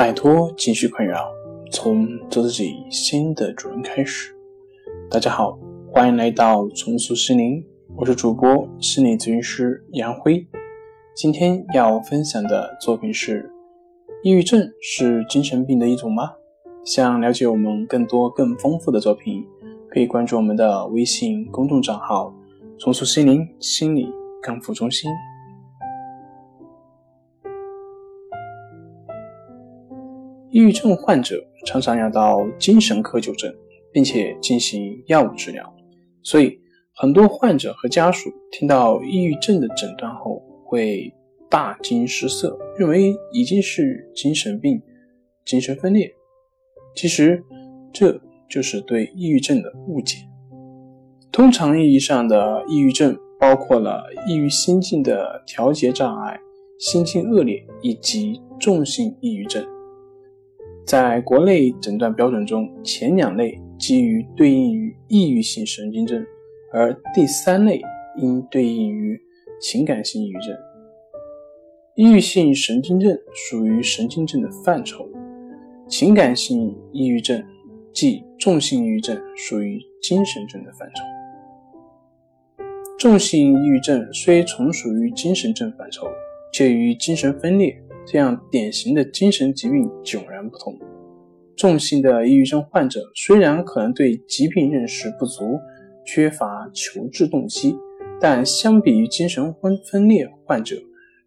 摆脱情绪困扰，从做自己新的主人开始。大家好，欢迎来到重塑心灵，我是主播心理咨询师杨辉。今天要分享的作品是：抑郁症是精神病的一种吗？想了解我们更多更丰富的作品，可以关注我们的微信公众账号“重塑心灵心理康复中心”。抑郁症患者常常要到精神科就诊，并且进行药物治疗，所以很多患者和家属听到抑郁症的诊断后会大惊失色，认为已经是精神病、精神分裂。其实，这就是对抑郁症的误解。通常意义上的抑郁症包括了抑郁心境的调节障碍、心境恶劣以及重性抑郁症。在国内诊断标准中，前两类基于对应于抑郁性神经症，而第三类应对应于情感性抑郁症。抑郁性神经症属于神经症的范畴，情感性抑郁症即重性抑郁症属于精神症的范畴。重性抑郁症虽从属于精神症范畴，却与精神分裂。这样典型的精神疾病迥然不同。重性的抑郁症患者虽然可能对疾病认识不足，缺乏求治动机，但相比于精神分分裂患者，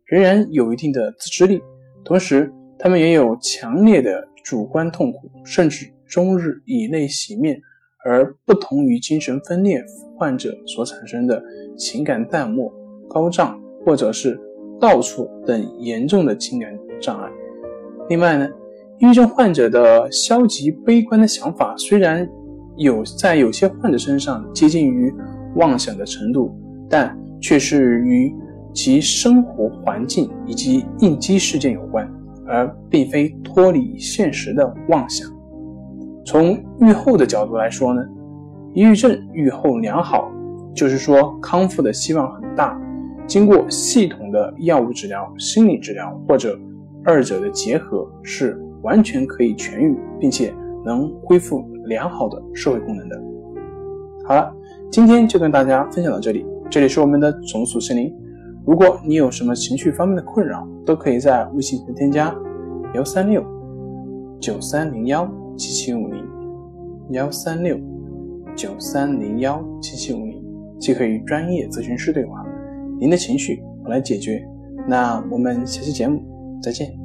仍然有一定的自制力。同时，他们也有强烈的主观痛苦，甚至终日以泪洗面。而不同于精神分裂患者所产生的情感淡漠、高涨，或者是。到处等严重的情感障碍。另外呢，抑郁症患者的消极悲观的想法虽然有在有些患者身上接近于妄想的程度，但却是与其生活环境以及应激事件有关，而并非脱离现实的妄想。从愈后的角度来说呢，抑郁症愈后良好，就是说康复的希望很大。经过系统的药物治疗、心理治疗或者二者的结合，是完全可以痊愈，并且能恢复良好的社会功能的。好了，今天就跟大家分享到这里。这里是我们的重塑心灵。如果你有什么情绪方面的困扰，都可以在微信添加幺三六九三零幺七七五零幺三六九三零幺七七五零，即可与专业咨询师对话。您的情绪我来解决，那我们下期节目再见。